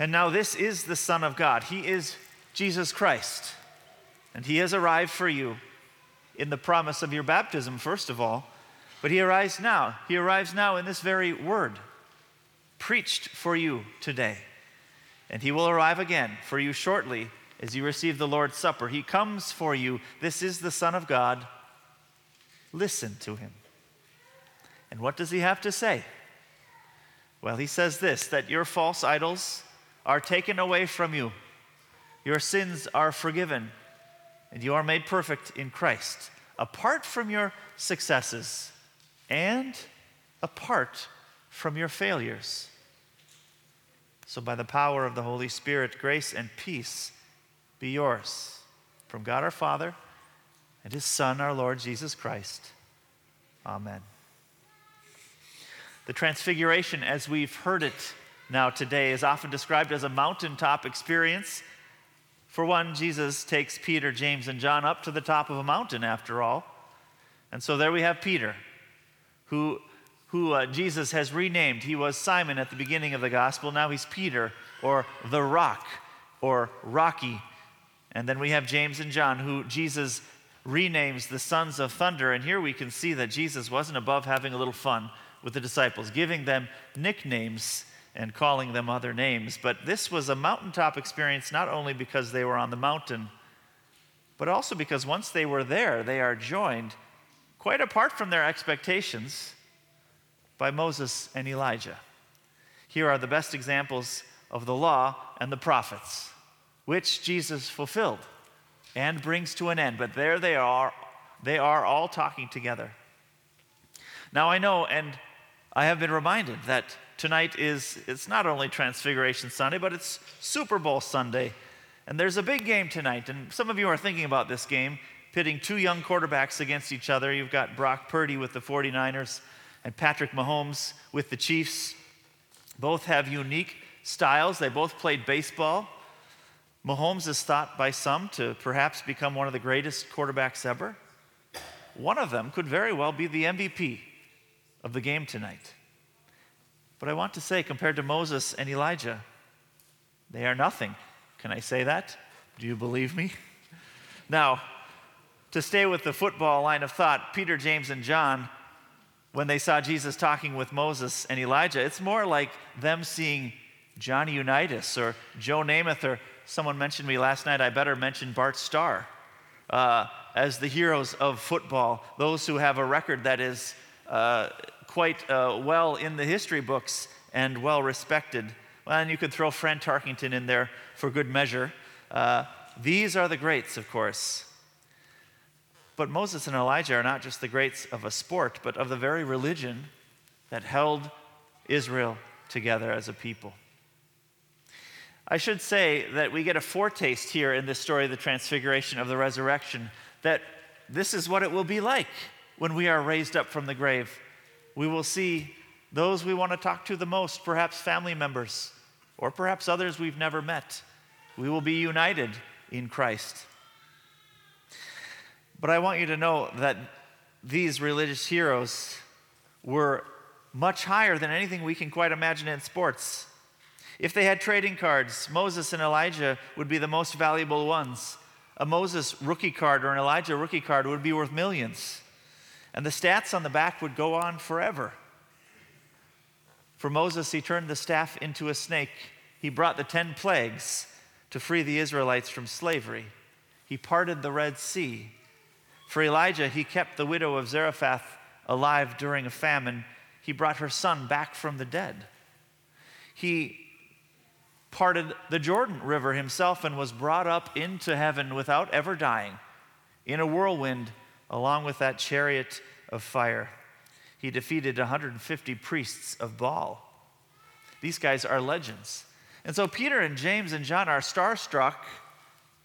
And now this is the Son of God. He is Jesus Christ. And he has arrived for you in the promise of your baptism, first of all. But he arrives now. He arrives now in this very word, preached for you today. And he will arrive again for you shortly as you receive the Lord's Supper. He comes for you. This is the Son of God. Listen to him. And what does he have to say? Well, he says this that your false idols are taken away from you, your sins are forgiven, and you are made perfect in Christ, apart from your successes and apart from your failures. So, by the power of the Holy Spirit, grace and peace be yours from God our Father and His Son, our Lord Jesus Christ. Amen. The Transfiguration, as we've heard it now today, is often described as a mountaintop experience. For one, Jesus takes Peter, James, and John up to the top of a mountain, after all. And so there we have Peter, who, who uh, Jesus has renamed. He was Simon at the beginning of the gospel. Now he's Peter, or the rock, or Rocky. And then we have James and John, who Jesus renames the sons of thunder. And here we can see that Jesus wasn't above having a little fun with the disciples, giving them nicknames and calling them other names. But this was a mountaintop experience not only because they were on the mountain, but also because once they were there, they are joined, quite apart from their expectations, by Moses and Elijah. Here are the best examples of the law and the prophets, which Jesus fulfilled and brings to an end. But there they are, they are all talking together. Now I know, and I have been reminded that tonight is it's not only Transfiguration Sunday, but it's Super Bowl Sunday. And there's a big game tonight, and some of you are thinking about this game, pitting two young quarterbacks against each other. You've got Brock Purdy with the 49ers and Patrick Mahomes with the Chiefs. Both have unique styles. They both played baseball. Mahomes is thought by some to perhaps become one of the greatest quarterbacks ever. One of them could very well be the MVP of the game tonight. But I want to say, compared to Moses and Elijah, they are nothing. Can I say that? Do you believe me? Now, to stay with the football line of thought, Peter, James, and John, when they saw Jesus talking with Moses and Elijah, it's more like them seeing Johnny Unitas or Joe Namath, or someone mentioned me last night, I better mention Bart Starr uh, as the heroes of football, those who have a record that is uh, quite uh, well in the history books and well respected. Well, and you could throw Fran Tarkenton in there for good measure. Uh, these are the greats, of course. But Moses and Elijah are not just the greats of a sport, but of the very religion that held Israel together as a people. I should say that we get a foretaste here in this story of the transfiguration of the resurrection that this is what it will be like when we are raised up from the grave. We will see those we want to talk to the most, perhaps family members, or perhaps others we've never met. We will be united in Christ. But I want you to know that these religious heroes were much higher than anything we can quite imagine in sports. If they had trading cards, Moses and Elijah would be the most valuable ones. A Moses rookie card or an Elijah rookie card would be worth millions. And the stats on the back would go on forever. For Moses, he turned the staff into a snake. He brought the 10 plagues to free the Israelites from slavery. He parted the Red Sea. For Elijah, he kept the widow of Zarephath alive during a famine. He brought her son back from the dead. He parted the Jordan River himself and was brought up into heaven without ever dying in a whirlwind along with that chariot of fire. He defeated 150 priests of Baal. These guys are legends. And so Peter and James and John are starstruck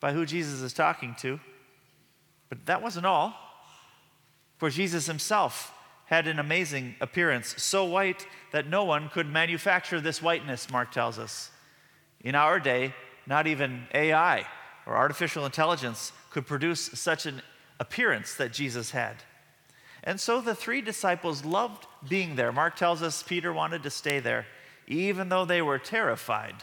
by who Jesus is talking to. But that wasn't all. For Jesus himself had an amazing appearance, so white that no one could manufacture this whiteness, Mark tells us. In our day, not even AI or artificial intelligence could produce such an appearance that Jesus had. And so the three disciples loved being there. Mark tells us Peter wanted to stay there, even though they were terrified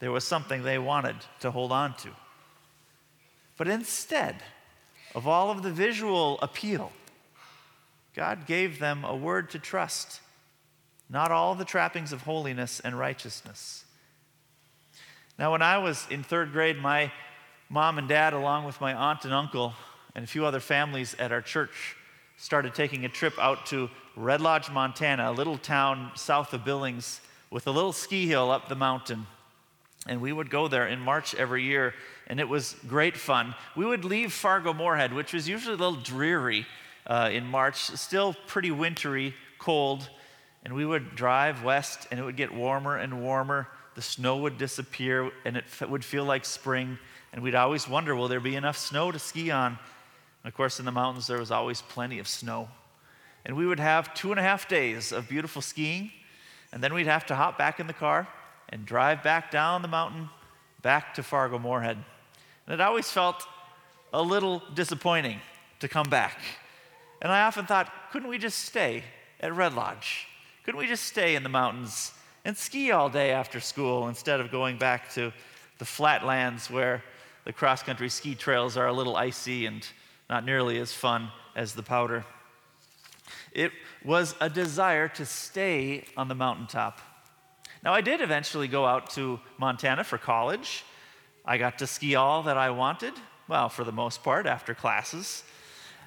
There was something they wanted to hold on to. But instead of all of the visual appeal, God gave them a word to trust, not all the trappings of holiness and righteousness. Now, when I was in third grade, my mom and dad, along with my aunt and uncle, and a few other families at our church, started taking a trip out to Red Lodge, Montana, a little town south of Billings with a little ski hill up the mountain. And we would go there in March every year, and it was great fun. We would leave Fargo Moorhead, which was usually a little dreary uh, in March, still pretty wintry, cold, and we would drive west, and it would get warmer and warmer. The snow would disappear, and it would feel like spring. And we'd always wonder, will there be enough snow to ski on? Of course, in the mountains, there was always plenty of snow. And we would have two and a half days of beautiful skiing, and then we'd have to hop back in the car and drive back down the mountain back to Fargo Moorhead. And it always felt a little disappointing to come back. And I often thought, couldn't we just stay at Red Lodge? Couldn't we just stay in the mountains and ski all day after school instead of going back to the flatlands where the cross country ski trails are a little icy and not nearly as fun as the powder? It was a desire to stay on the mountaintop. Now, I did eventually go out to Montana for college. I got to ski all that I wanted, well, for the most part, after classes.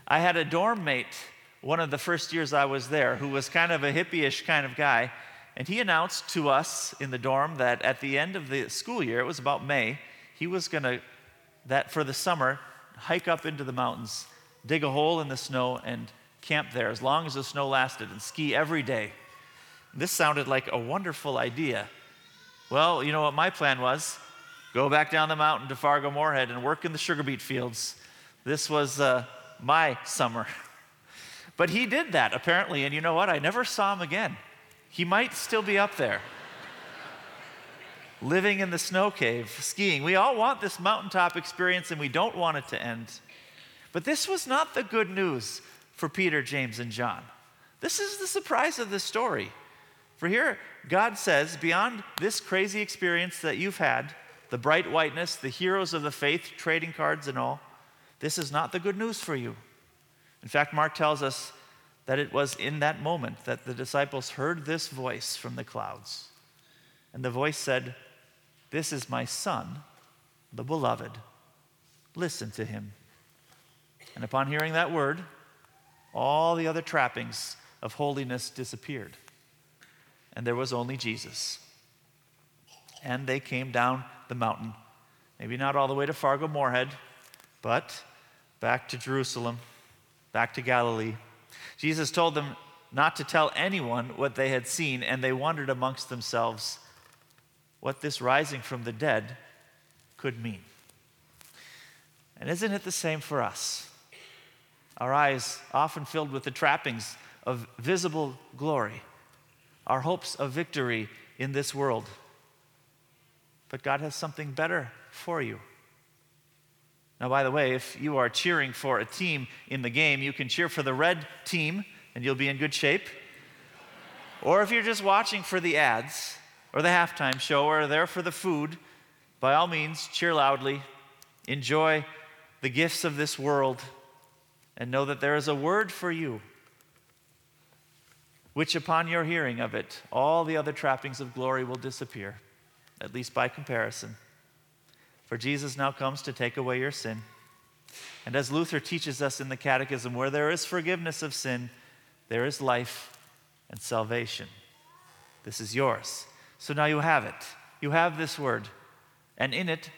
I had a dorm mate one of the first years I was there who was kind of a hippie-ish kind of guy, and he announced to us in the dorm that at the end of the school year, it was about May, he was going to, that for the summer, hike up into the mountains, dig a hole in the snow, and camp there as long as the snow lasted and ski every day. This sounded like a wonderful idea. Well, you know what my plan was? Go back down the mountain to Fargo Moorhead and work in the sugar beet fields. This was uh, my summer. But he did that, apparently, and you know what? I never saw him again. He might still be up there, living in the snow cave, skiing. We all want this mountaintop experience and we don't want it to end. But this was not the good news for Peter, James, and John. This is the surprise of the story. For here, God says, beyond this crazy experience that you've had, the bright whiteness, the heroes of the faith, trading cards and all, this is not the good news for you. In fact, Mark tells us that it was in that moment that the disciples heard this voice from the clouds. And the voice said, This is my son, the beloved. Listen to him. And upon hearing that word, all the other trappings of holiness disappeared. And there was only Jesus. And they came down the mountain. Maybe not all the way to Fargo Moorhead, but back to Jerusalem, back to Galilee. Jesus told them not to tell anyone what they had seen, and they wondered amongst themselves what this rising from the dead could mean. And isn't it the same for us? our eyes often filled with the trappings of visible glory, our hopes of victory in this world. But God has something better for you. Now, by the way, if you are cheering for a team in the game, you can cheer for the red team and you'll be in good shape. Or if you're just watching for the ads or the halftime show or there for the food, by all means, cheer loudly. Enjoy the gifts of this world and know that there is a word for you, which upon your hearing of it, all the other trappings of glory will disappear, at least by comparison. For Jesus now comes to take away your sin. And as Luther teaches us in the Catechism, where there is forgiveness of sin, there is life and salvation. This is yours. So now you have it. You have this word, and in it,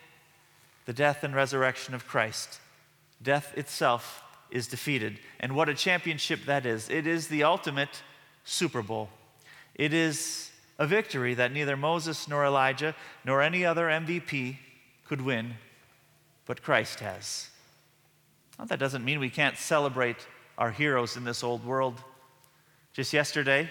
the death and resurrection of Christ. Death itself is defeated. And what a championship that is! It is the ultimate Super Bowl. It is a victory that neither Moses nor Elijah nor any other MVP could win, but Christ has. Well, that doesn't mean we can't celebrate our heroes in this old world. Just yesterday,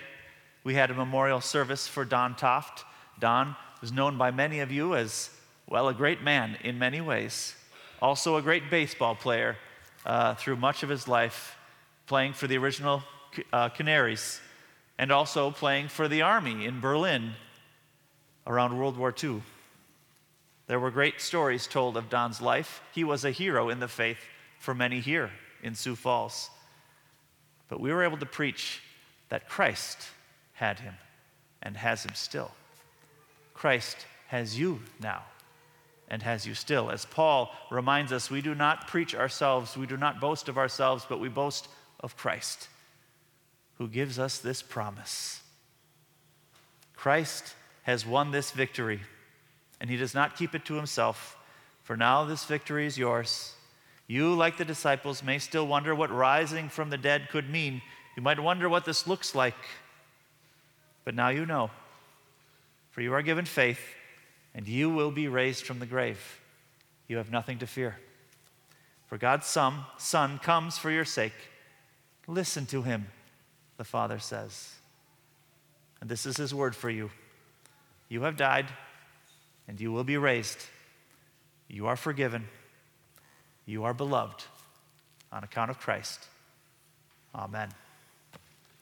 we had a memorial service for Don Toft. Don was known by many of you as, well, a great man in many ways, also a great baseball player uh, through much of his life, playing for the original uh, Canaries and also playing for the Army in Berlin around World War II. There were great stories told of Don's life. He was a hero in the faith for many here in Sioux Falls. But we were able to preach that Christ had him and has him still. Christ has you now and has you still. As Paul reminds us, we do not preach ourselves, we do not boast of ourselves, but we boast of Christ, who gives us this promise. Christ has won this victory, and he does not keep it to himself, for now this victory is yours. You, like the disciples, may still wonder what rising from the dead could mean. You might wonder what this looks like. But now you know, for you are given faith and you will be raised from the grave. You have nothing to fear. For God's son, son comes for your sake. Listen to him, the Father says. And this is his word for you. You have died, and you will be raised. You are forgiven. You are beloved on account of Christ. Amen.